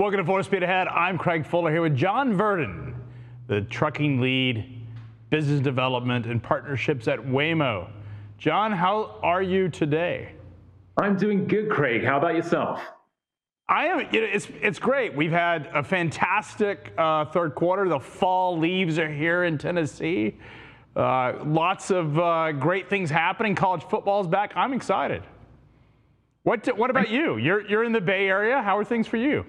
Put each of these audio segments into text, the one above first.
Welcome to Four Speed Ahead. I'm Craig Fuller here with John Verdon, the trucking lead, business development and partnerships at Waymo. John, how are you today? I'm doing good, Craig. How about yourself? I am. It's it's great. We've had a fantastic uh, third quarter. The fall leaves are here in Tennessee. Uh, lots of uh, great things happening. College football's back. I'm excited. What what about you? You're you're in the Bay Area. How are things for you?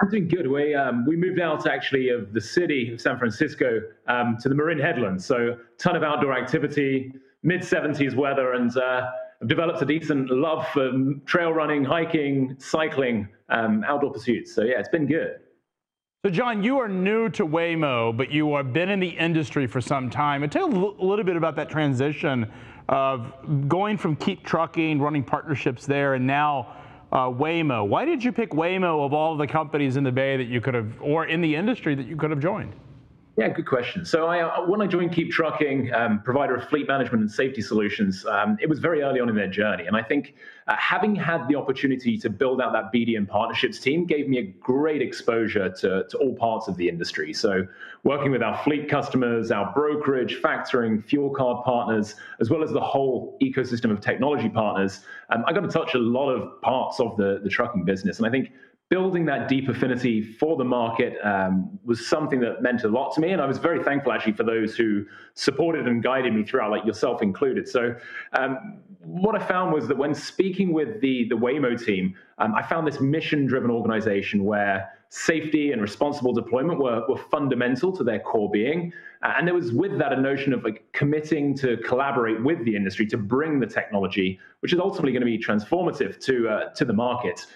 I'm doing good. We um, we moved out actually of the city of San Francisco um, to the Marin Headlands. So ton of outdoor activity, mid 70s weather, and uh, I've developed a decent love for trail running, hiking, cycling, um, outdoor pursuits. So yeah, it's been good. So John, you are new to Waymo, but you have been in the industry for some time. Tell a little bit about that transition of going from Keep Trucking, running partnerships there, and now uh, Waymo. Why did you pick Waymo of all the companies in the Bay that you could have, or in the industry that you could have joined? Yeah, good question. So I, uh, when I joined Keep Trucking, um, provider of fleet management and safety solutions, um, it was very early on in their journey. And I think uh, having had the opportunity to build out that BD and partnerships team gave me a great exposure to, to all parts of the industry. So working with our fleet customers, our brokerage, factoring, fuel card partners, as well as the whole ecosystem of technology partners, um, I got to touch a lot of parts of the, the trucking business. And I think building that deep affinity for the market um, was something that meant a lot to me. And I was very thankful actually for those who supported and guided me throughout, like yourself included. So, um, what I found was that when speaking with the, the Waymo team, um, I found this mission driven organization where safety and responsible deployment were, were fundamental to their core being. And there was with that a notion of like committing to collaborate with the industry to bring the technology, which is ultimately going to be transformative to, uh, to the market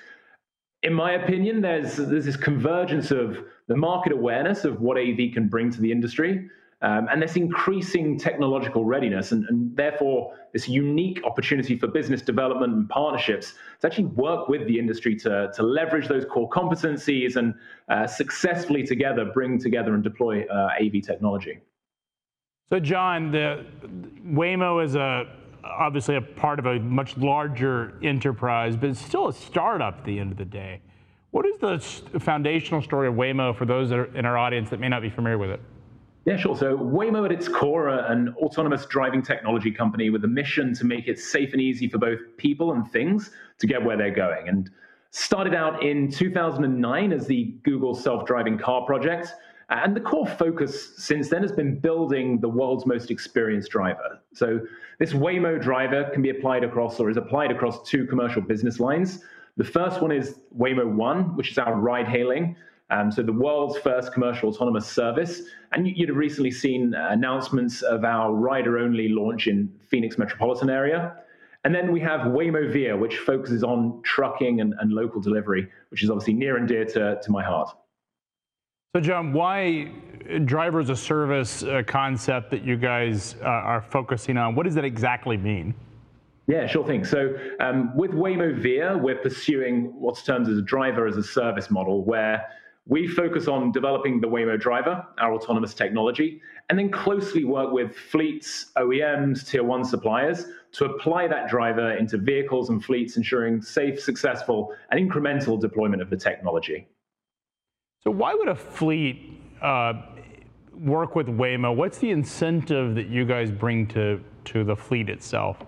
in my opinion, there's there's this convergence of the market awareness of what AV can bring to the industry, um, and this increasing technological readiness, and, and, therefore this unique opportunity for business development and partnerships to actually work with the industry to, to leverage those core competencies and uh, successfully together bring together and deploy uh, AV technology. So, John, the Waymo is a obviously a part of a much larger enterprise, but it's still a startup at the end of the day. What is the foundational story of Waymo for those in our audience that may not be familiar with it? Yeah, sure. So Waymo at its core, an autonomous driving technology company with a mission to make it safe and easy for both people and things to get where they're going. And started out in 2009 as the Google self-driving car project. And the core focus since then has been building the world's most experienced driver. So this Waymo driver can be applied across or is applied across two commercial business lines. The first one is Waymo One, which is our ride hailing. Um, so the world's first commercial autonomous service. And you'd have recently seen announcements of our rider-only launch in Phoenix metropolitan area. And then we have Waymo Via, which focuses on trucking and, and local delivery, which is obviously near and dear to, to my heart. So, John, why driver as a service uh, concept that you guys uh, are focusing on? What does that exactly mean? Yeah, sure thing. So, um, with Waymo Via, we're pursuing what's termed as a driver as a service model, where we focus on developing the Waymo driver, our autonomous technology, and then closely work with fleets, OEMs, tier one suppliers to apply that driver into vehicles and fleets, ensuring safe, successful, and incremental deployment of the technology. So why would a fleet uh, work with Waymo? What's the incentive that you guys bring to, to the fleet itself?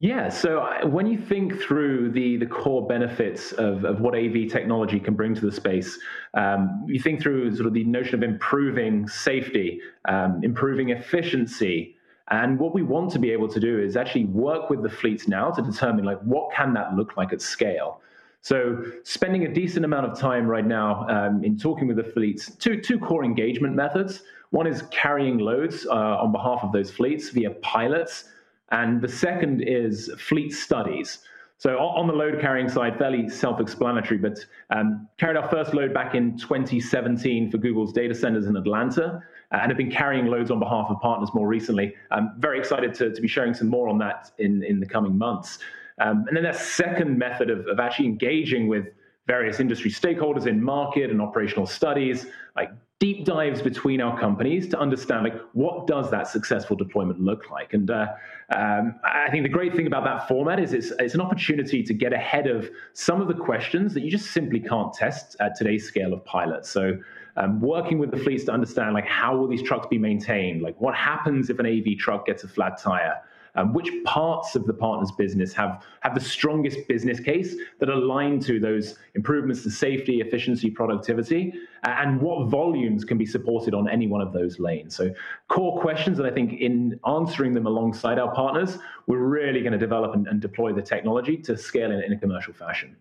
Yeah, so when you think through the, the core benefits of, of what AV technology can bring to the space, um, you think through sort of the notion of improving safety, um, improving efficiency, and what we want to be able to do is actually work with the fleets now to determine like what can that look like at scale. So spending a decent amount of time right now um, in talking with the fleets, two, two core engagement methods. One is carrying loads uh, on behalf of those fleets via pilots. And the second is fleet studies. So on the load carrying side, fairly self-explanatory, but um, carried our first load back in 2017 for Google's data centers in Atlanta, uh, and have been carrying loads on behalf of partners more recently. I'm very excited to, to be sharing some more on that in, in the coming months. Um, and then that second method of, of actually engaging with various industry stakeholders in market and operational studies, like deep dives between our companies to understand like what does that successful deployment look like? And uh, um, i think the great thing about that format is it's, it's an opportunity to get ahead of some of the questions that you just simply can't test at today's scale of pilots so um, working with the fleets to understand like how will these trucks be maintained? Like what happens if an av truck gets a flat tire um, which parts of the partner's business have, have the strongest business case that align to those improvements to safety, efficiency, productivity, and what volumes can be supported on any one of those lanes. So, core questions that I think in answering them alongside our partners, we're really going to develop and, and deploy the technology to scale in, in a commercial fashion.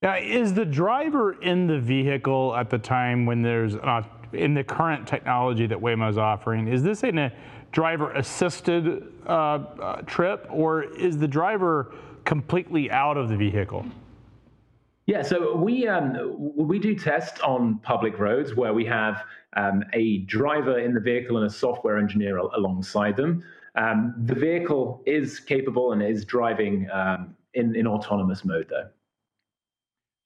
Now, is the driver in the vehicle at the time when there's uh, in the current technology that Waymo is offering? Is this in a driver assisted uh, uh, trip, or is the driver completely out of the vehicle? Yeah, so we um, we do tests on public roads where we have um, a driver in the vehicle and a software engineer alongside them. Um, the vehicle is capable and is driving um, in in autonomous mode, though.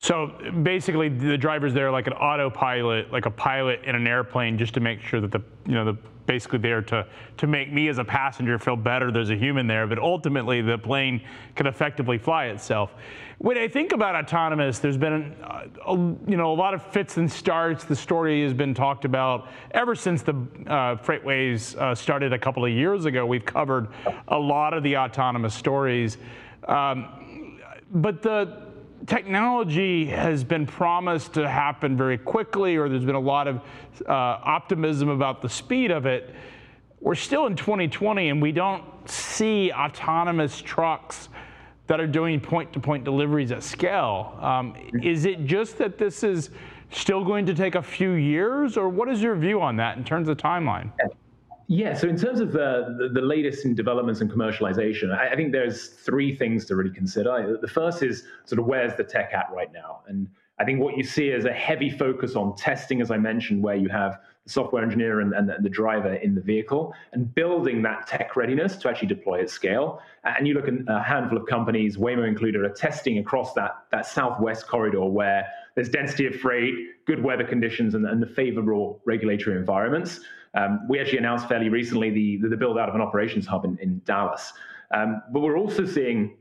So basically, the driver's there like an autopilot, like a pilot in an airplane, just to make sure that the you know the basically there to to make me as a passenger feel better. There's a human there, but ultimately the plane can effectively fly itself. When I think about autonomous, there's been a, a, you know a lot of fits and starts. The story has been talked about ever since the uh, FreightWaves uh, started a couple of years ago. We've covered a lot of the autonomous stories, um, but the technology has been promised to happen very quickly, or there's been a lot of uh, optimism about the speed of it. We're still in 2020 and we don't see autonomous trucks that are doing point to point deliveries at scale. Um, is it just that this is still going to take a few years, or what is your view on that in terms of timeline? Yeah, so in terms of uh, the, the, latest in developments and commercialization, I, I, think there's three things to really consider. The first is sort of where's the tech at right now? And I think what you see is a heavy focus on testing, as I mentioned, where you have the software engineer and, and the driver in the vehicle and building that tech readiness to actually deploy at scale. And you look at a handful of companies, Waymo included, are testing across that, that southwest corridor where there's density of freight, good weather conditions, and, and the favorable regulatory environments. Um, we actually announced fairly recently the, the, build out of an operations hub in, in Dallas. Um, but we're also seeing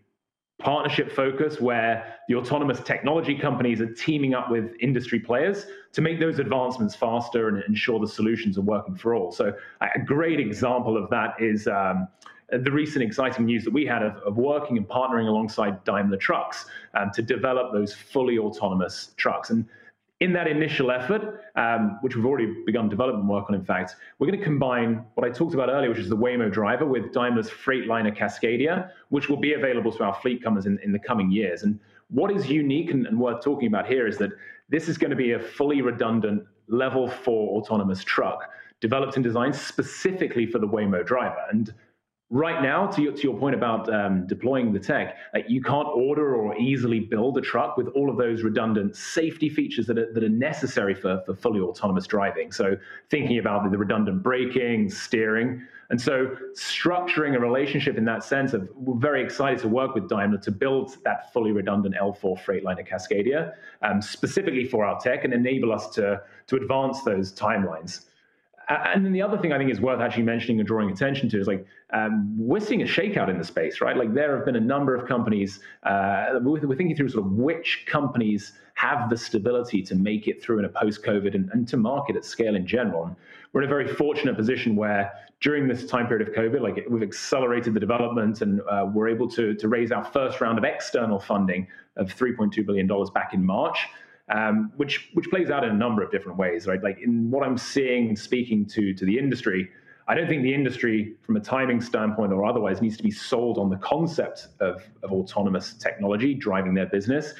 partnership focus where the autonomous technology companies are teaming up with industry players to make those advancements faster and ensure the solutions are working for all. So, a great example of that is um, the recent exciting news that we had of, of working and partnering alongside Daimler Trucks um, to develop those fully autonomous trucks. And in that initial effort, um, which we've already begun development work on, in fact, we're going to combine what I talked about earlier, which is the Waymo driver, with Daimler's Freightliner Cascadia, which will be available to our fleet comers in, in the coming years. And what is unique and, and worth talking about here is that this is going to be a fully redundant level four autonomous truck developed and designed specifically for the Waymo driver. And right now, to your, to your point about um, deploying the tech, uh, you can't order or easily build a truck with all of those redundant safety features that are, that are necessary for, for fully autonomous driving. So, thinking about the, redundant braking, steering. And so, structuring a relationship in that sense of we're very excited to work with Daimler to build that fully redundant L4 Freightliner Cascadia um, specifically for our tech and enable us to, to advance those timelines and then the other thing I think is worth actually mentioning and drawing attention to is like um, we're seeing a shakeout in the space, right? Like there have been a number of companies. Uh, we're, thinking through sort of which companies have the stability to make it through in a post-COVID and, and to market at scale in general. And we're in a very fortunate position where during this time period of COVID, like we've accelerated the development and uh, we're able to to raise our first round of external funding of 3.2 billion dollars back in March um, which which plays out in a number of different ways, right? Like in what I'm seeing and speaking to to the industry, I don't think the industry, from a timing standpoint or otherwise, needs to be sold on the concept of, of autonomous technology driving their business.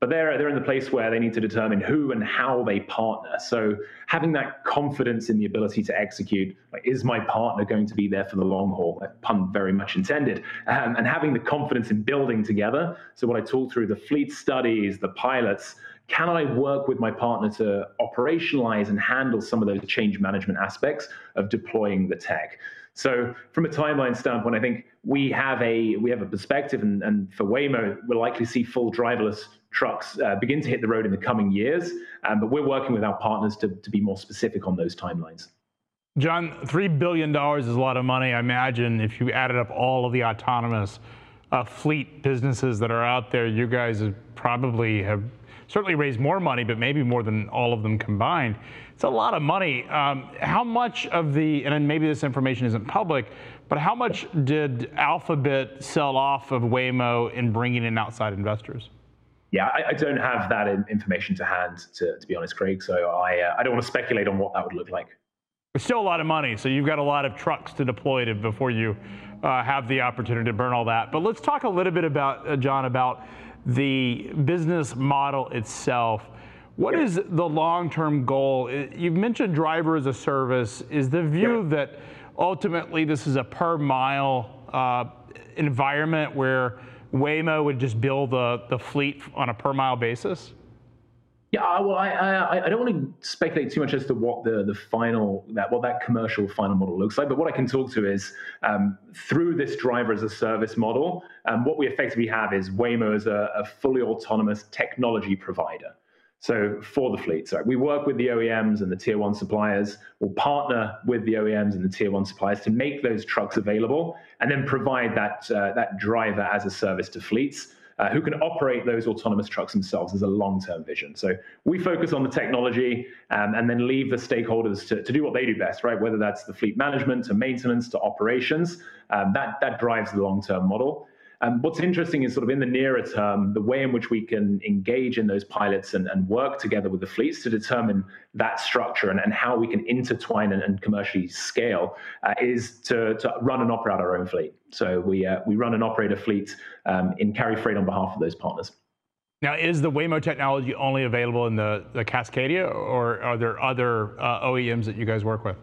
But they're they're in the place where they need to determine who and how they partner. So having that confidence in the ability to execute, like is my partner going to be there for the long haul? Pun very much intended. Um, and having the confidence in building together. So what I talked through the fleet studies, the pilots, can I work with my partner to operationalize and handle some of those change management aspects of deploying the tech? So from a timeline standpoint, I think we have a we have a perspective, and, and for Waymo, we'll likely see full driverless trucks uh, begin to hit the road in the coming years. Um, but we're working with our partners to, to be more specific on those timelines. John, $3 billion is a lot of money. I imagine if you added up all of the autonomous uh, fleet businesses that are out there, you guys probably have certainly raised more money, but maybe more than all of them combined. It's a lot of money. Um, how much of the, and maybe this information isn't public, but how much did Alphabet sell off of Waymo in bringing in outside investors? Yeah, I, I don't have that information to hand, to, to be honest, Craig. So I, uh, I don't want to speculate on what that would look like. It's still a lot of money, so you've got a lot of trucks to deploy to before you uh, have the opportunity to burn all that. But let's talk a little bit about, uh, John, about the business model itself. What is the long-term goal? You've mentioned driver as a service. Is the view that ultimately this is a per mile uh, environment where Waymo would just build the, the fleet on a per mile basis? Yeah, well, I, I, I don't want to speculate too much as to what the the final that what that commercial final model looks like. But what I can talk to is um, through this driver as a service model, um, what we effectively have is Waymo as a, a fully autonomous technology provider. So for the fleet, we work with the OEMs and the tier one suppliers. We'll partner with the OEMs and the tier one suppliers to make those trucks available, and then provide that uh, that driver as a service to fleets uh, who can operate those autonomous trucks themselves as a long-term vision. So we focus on the technology um, and then leave the stakeholders to, to do what they do best, right? Whether that's the fleet management to maintenance to operations, um, that, that drives the long-term model. Um, what's interesting is sort of in the nearer term, the way in which we can engage in those pilots and, and work together with the fleets to determine that structure and, and how we can intertwine and, and commercially scale uh, is to, to run and operate our own fleet. So we, uh, we run and operate a fleet um, in carry freight on behalf of those partners. Now, is the Waymo technology only available in the, the Cascadia, or are there other uh, OEMs that you guys work with?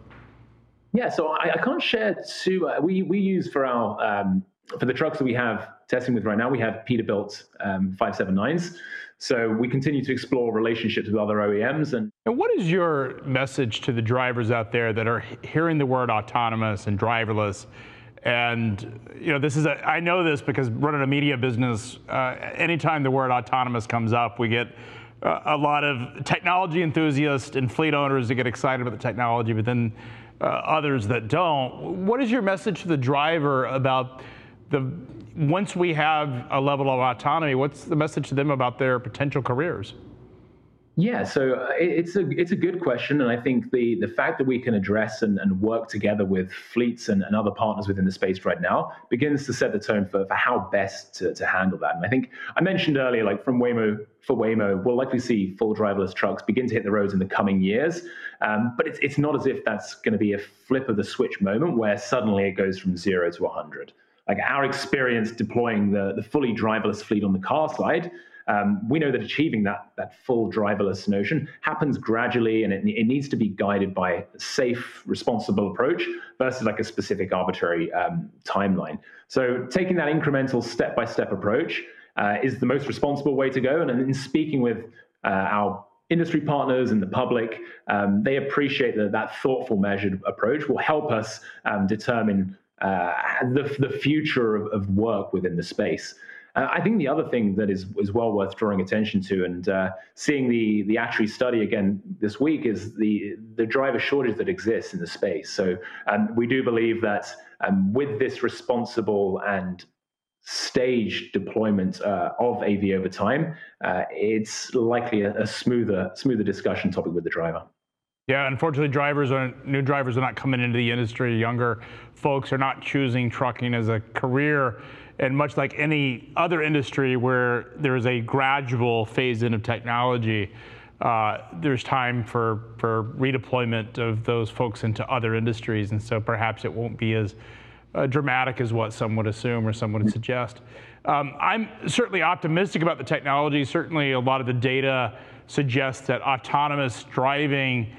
Yeah, so I, I can't share too. Uh, we we use for our um, for the trucks that we have testing with right now, we have Peterbilt um, 579s. So we continue to explore relationships with other OEMs. And, and what is your message to the drivers out there that are hearing the word autonomous and driverless? And you know, this is a, I know this because running a media business, uh, anytime the word autonomous comes up, we get uh, a lot of technology enthusiasts and fleet owners that get excited about the technology, but then uh, others that don't. What is your message to the driver about the once we have a level of autonomy, what's the message to them about their potential careers? Yeah, so uh, it's a it's a good question, and I think the the fact that we can address and, and work together with fleets and, and other partners within the space right now begins to set the tone for, for how best to, to handle that. And I think I mentioned earlier, like from Waymo for Waymo, we'll likely see full driverless trucks begin to hit the roads in the coming years. Um, but it's it's not as if that's going to be a flip of the switch moment where suddenly it goes from zero to 100 like our experience deploying the, the fully driverless fleet on the car side, um, we know that achieving that, that full driverless notion happens gradually and it, it needs to be guided by a safe, responsible approach versus like a specific arbitrary um, timeline. So taking that incremental step by step approach uh, is the most responsible way to go. And in speaking with uh, our industry partners and the public, um, they appreciate that that thoughtful, measured approach will help us um, determine uh, the, the future of, of work within the space. Uh, I think the other thing that is, is well worth drawing attention to and uh, seeing the, the ATRI study again this week is the, the driver shortage that exists in the space. So um, we do believe that um, with this responsible and staged deployment uh, of AV over time, uh, it's likely a, a smoother, smoother discussion topic with the driver. Yeah, unfortunately, drivers are new drivers are not coming into the industry. Younger folks are not choosing trucking as a career, and much like any other industry where there is a gradual phase in of technology, uh, there's time for for redeployment of those folks into other industries, and so perhaps it won't be as uh, dramatic as what some would assume or some would suggest. Um, I'm certainly optimistic about the technology. Certainly, a lot of the data suggests that autonomous driving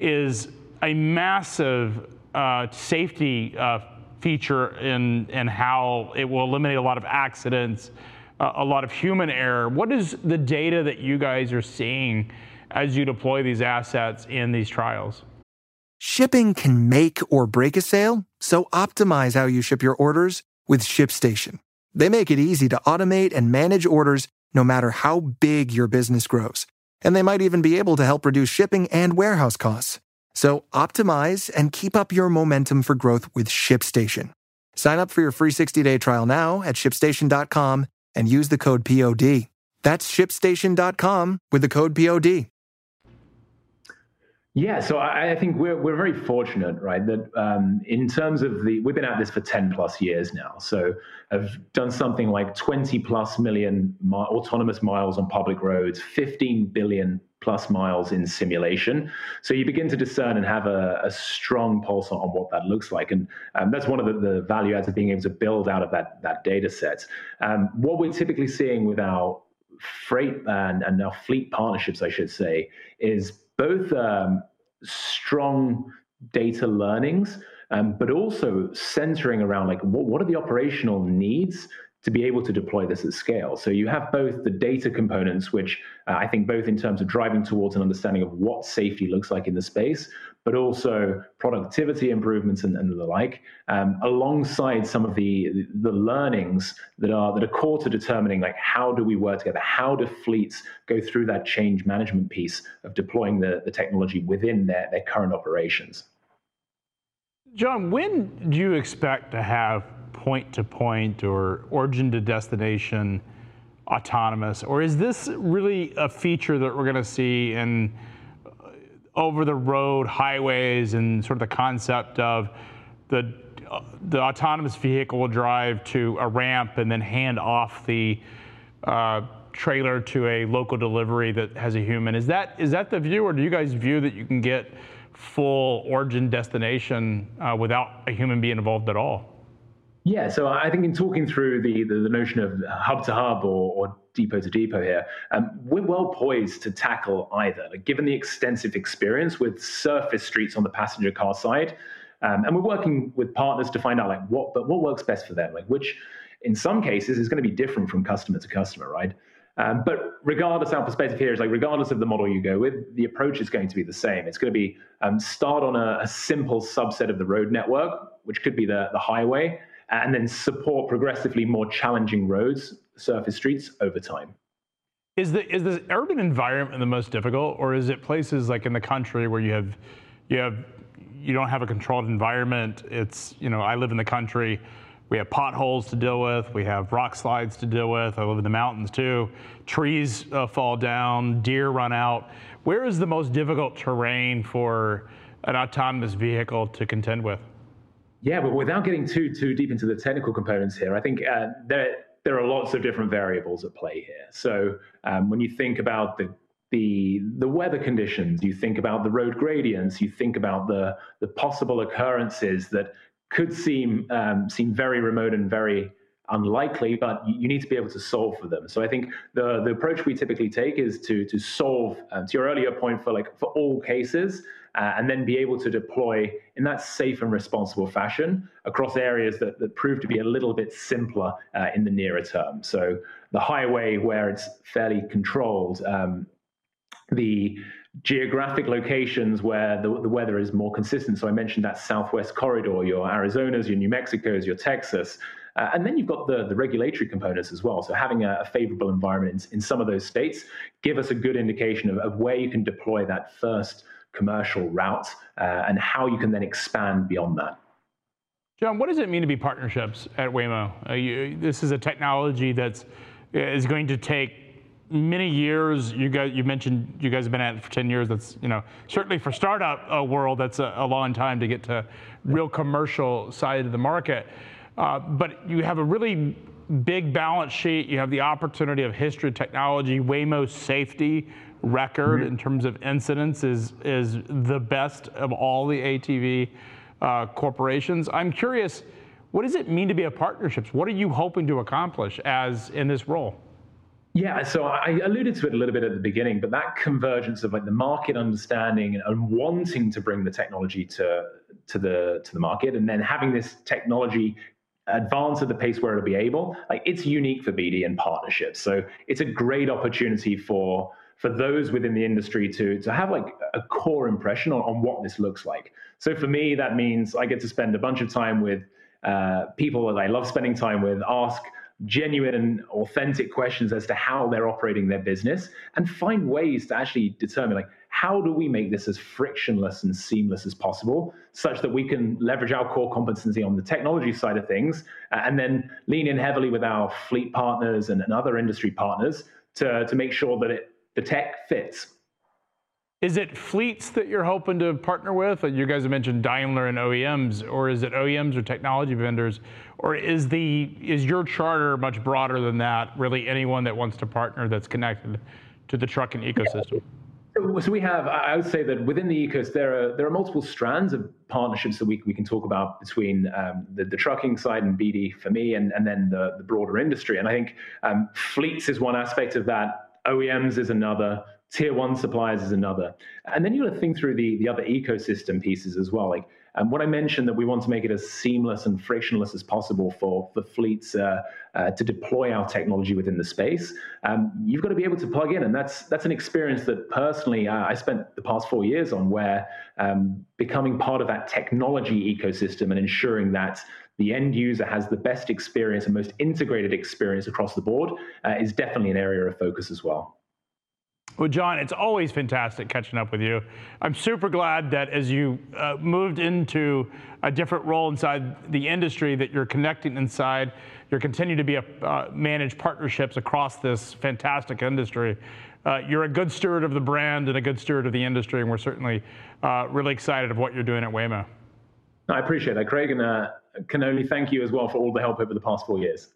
is a massive uh, safety uh, feature in, in how it will eliminate a lot of accidents, uh, a lot of human error. What is the data that you guys are seeing as you deploy these assets in these trials? Shipping can make or break a sale, so optimize how you ship your orders with ShipStation. They make it easy to automate and manage orders no matter how big your business grows. And they might even be able to help reduce shipping and warehouse costs. So optimize and keep up your momentum for growth with ShipStation. Sign up for your free 60-day trial now at shipstation.com and use the code POD. That's shipstation.com with the code POD. Yeah, so I, I, think we're we're very fortunate, right? That um, in terms of the we've been at this for ten plus years now, so have done something like twenty plus million mi- autonomous miles on public roads, fifteen billion plus miles in simulation. So you begin to discern and have a, a strong pulse on, on, what that looks like, and um, that's one of the, the, value adds of being able to build out of that that data set. Um, what we're typically seeing with our freight and, and our fleet partnerships, I should say, is both um, strong data learnings, um, but also centering around like what, what are the operational needs to be able to deploy this at scale. So you have both the data components, which uh, I think both in terms of driving towards an understanding of what safety looks like in the space, but also productivity improvements and, and the like, um, alongside some of the the learnings that are that are core to determining like how do we work together, how do fleets go through that change management piece of deploying the, the technology within their, their current operations. John, when do you expect to have point to point or origin to destination autonomous, or is this really a feature that we're going to see in over the road highways and sort of the concept of the the autonomous vehicle will drive to a ramp and then hand off the uh, trailer to a local delivery that has a human. Is that is that the view, or do you guys view that you can get full origin destination uh, without a human being involved at all? Yeah, so I think in talking through the the, the notion of hub to hub or, or depot to depot here, um, we're well poised to tackle either. Like, given the extensive experience with surface streets on the passenger car side, um, and we're working with partners to find out like what but what works best for them, like which in some cases is going to be different from customer to customer, right? Um, but regardless, our perspective here is like, regardless of the model you go with, the approach is going to be the same. It's going to be um, start on a, a, simple subset of the road network, which could be the, the highway, and then support progressively more challenging roads, surface streets over time. Is the is the urban environment the most difficult, or is it places like in the country where you have you have you don't have a controlled environment? It's you know I live in the country. We have potholes to deal with. We have rock slides to deal with. I live in the mountains too. Trees uh, fall down. Deer run out. Where is the most difficult terrain for an autonomous vehicle to contend with? Yeah, but without getting too too deep into the technical components here, I think uh, there there are lots of different variables at play here. So um, when you think about the the the weather conditions, you think about the road gradients, you think about the the possible occurrences that could seem um, seem very remote and very unlikely, but you need to be able to solve for them. So I think the the approach we typically take is to to solve um, to your earlier point for like for all cases, uh, and then be able to deploy in that safe and responsible fashion across areas that, that prove to be a little bit simpler uh, in the nearer term. So the highway where it's fairly controlled, um, the geographic locations where the, the weather is more consistent. So I mentioned that Southwest corridor, your Arizonas, your New Mexicos, your Texas. Uh, and then you've got the, the regulatory components as well. So having a, a favorable environment in, in, some of those states give us a good indication of, of where you can deploy that first commercial route uh, and how you can then expand beyond that. John, what does it mean to be partnerships at Waymo? Uh, you, this is a technology that's is going to take many years. You guys, you mentioned you guys have been at it for 10 years. That's you know certainly for startup uh, world, that's a, a, long time to get to real commercial side of the market. Uh, but you have a really big balance sheet. You have the opportunity of history, technology, Waymo safety record mm-hmm. in terms of incidents is is the best of all the ATV uh, corporations. I'm curious, what does it mean to be a partnerships? What are you hoping to accomplish as in this role? Yeah, so I alluded to it a little bit at the beginning, but that convergence of like the market understanding and wanting to bring the technology to to the to the market, and then having this technology advance at the pace where it'll be able, like it's unique for BD and partnerships. So it's a great opportunity for for those within the industry to to have like a core impression on, on what this looks like. So for me, that means I get to spend a bunch of time with uh, people that I love spending time with, ask genuine and authentic questions as to how they're operating their business and find ways to actually determine like how do we make this as frictionless and seamless as possible such that we can leverage our core competency on the technology side of things uh, and then lean in heavily with our fleet partners and, and other industry partners to, to make sure that it, the tech fits is it fleets that you're hoping to partner with? You guys have mentioned Daimler and OEMs, or is it OEMs or technology vendors, or is the is your charter much broader than that? Really, anyone that wants to partner that's connected to the trucking ecosystem. So, so we have, I would say that within the ecosystem, there are there are multiple strands of partnerships that we, we can talk about between um, the, the trucking side and BD for me, and, and then the, the broader industry. And I think um, fleets is one aspect of that. OEMs is another tier one suppliers is another. And then you got to think through the, the other ecosystem pieces as well. Like um, what I mentioned that we want to make it as seamless and frictionless as possible for, the fleets uh, uh, to deploy our technology within the space. Um, you've got to be able to plug in, and that's that's an experience that personally uh, I spent the past four years on, where um, becoming part of that technology ecosystem and ensuring that the end user has the best experience and most integrated experience across the board uh, is definitely an area of focus as well. Well, John, it's always fantastic catching up with you. I'm super glad that as you uh, moved into a different role inside the industry, that you're connecting inside, you're continuing to be a uh, manage partnerships across this fantastic industry. Uh, you're a good steward of the brand and a good steward of the industry, and we're certainly uh, really excited of what you're doing at Waymo. I appreciate that, Craig, and uh, can only thank you as well for all the help over the past four years.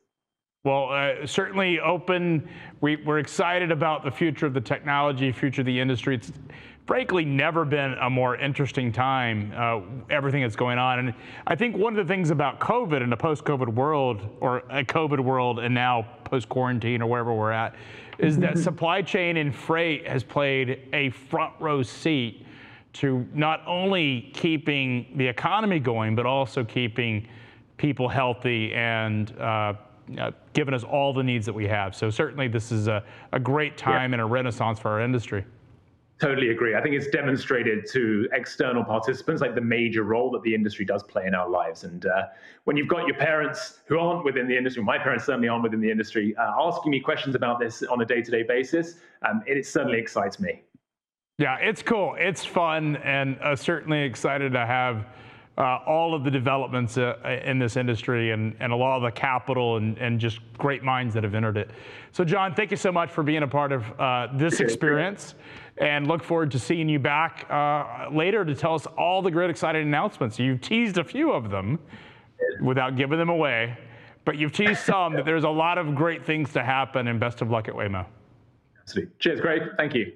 Well, uh, certainly open. We, are excited about the future of the technology, future of the industry. It's frankly never been a more interesting time, uh, everything that's going on. And I think one of the things about COVID and the post COVID world, or a COVID world, and now post quarantine or wherever we're at, is that supply chain and freight has played a front row seat to not only keeping the economy going, but also keeping people healthy and uh, uh, given us all the needs that we have. So certainly this is a, a great time yeah. and a renaissance for our industry. Totally agree. I think it's demonstrated to external participants like the major role that the industry does play in our lives. And uh, when you've got your parents who aren't within the industry, my parents certainly aren't within the industry, uh, asking me questions about this on a day-to-day basis, um, it certainly excites me. Yeah, it's cool. It's fun, and uh, certainly excited to have uh, all of the developments uh, in this industry and, and a lot of the capital and, and just great minds that have entered it. So, John, thank you so much for being a part of uh, this experience and look forward to seeing you back uh, later to tell us all the great, exciting announcements. You've teased a few of them without giving them away, but you've teased some that there's a lot of great things to happen, and best of luck at Waymo. Absolutely. Cheers, Greg. Thank you.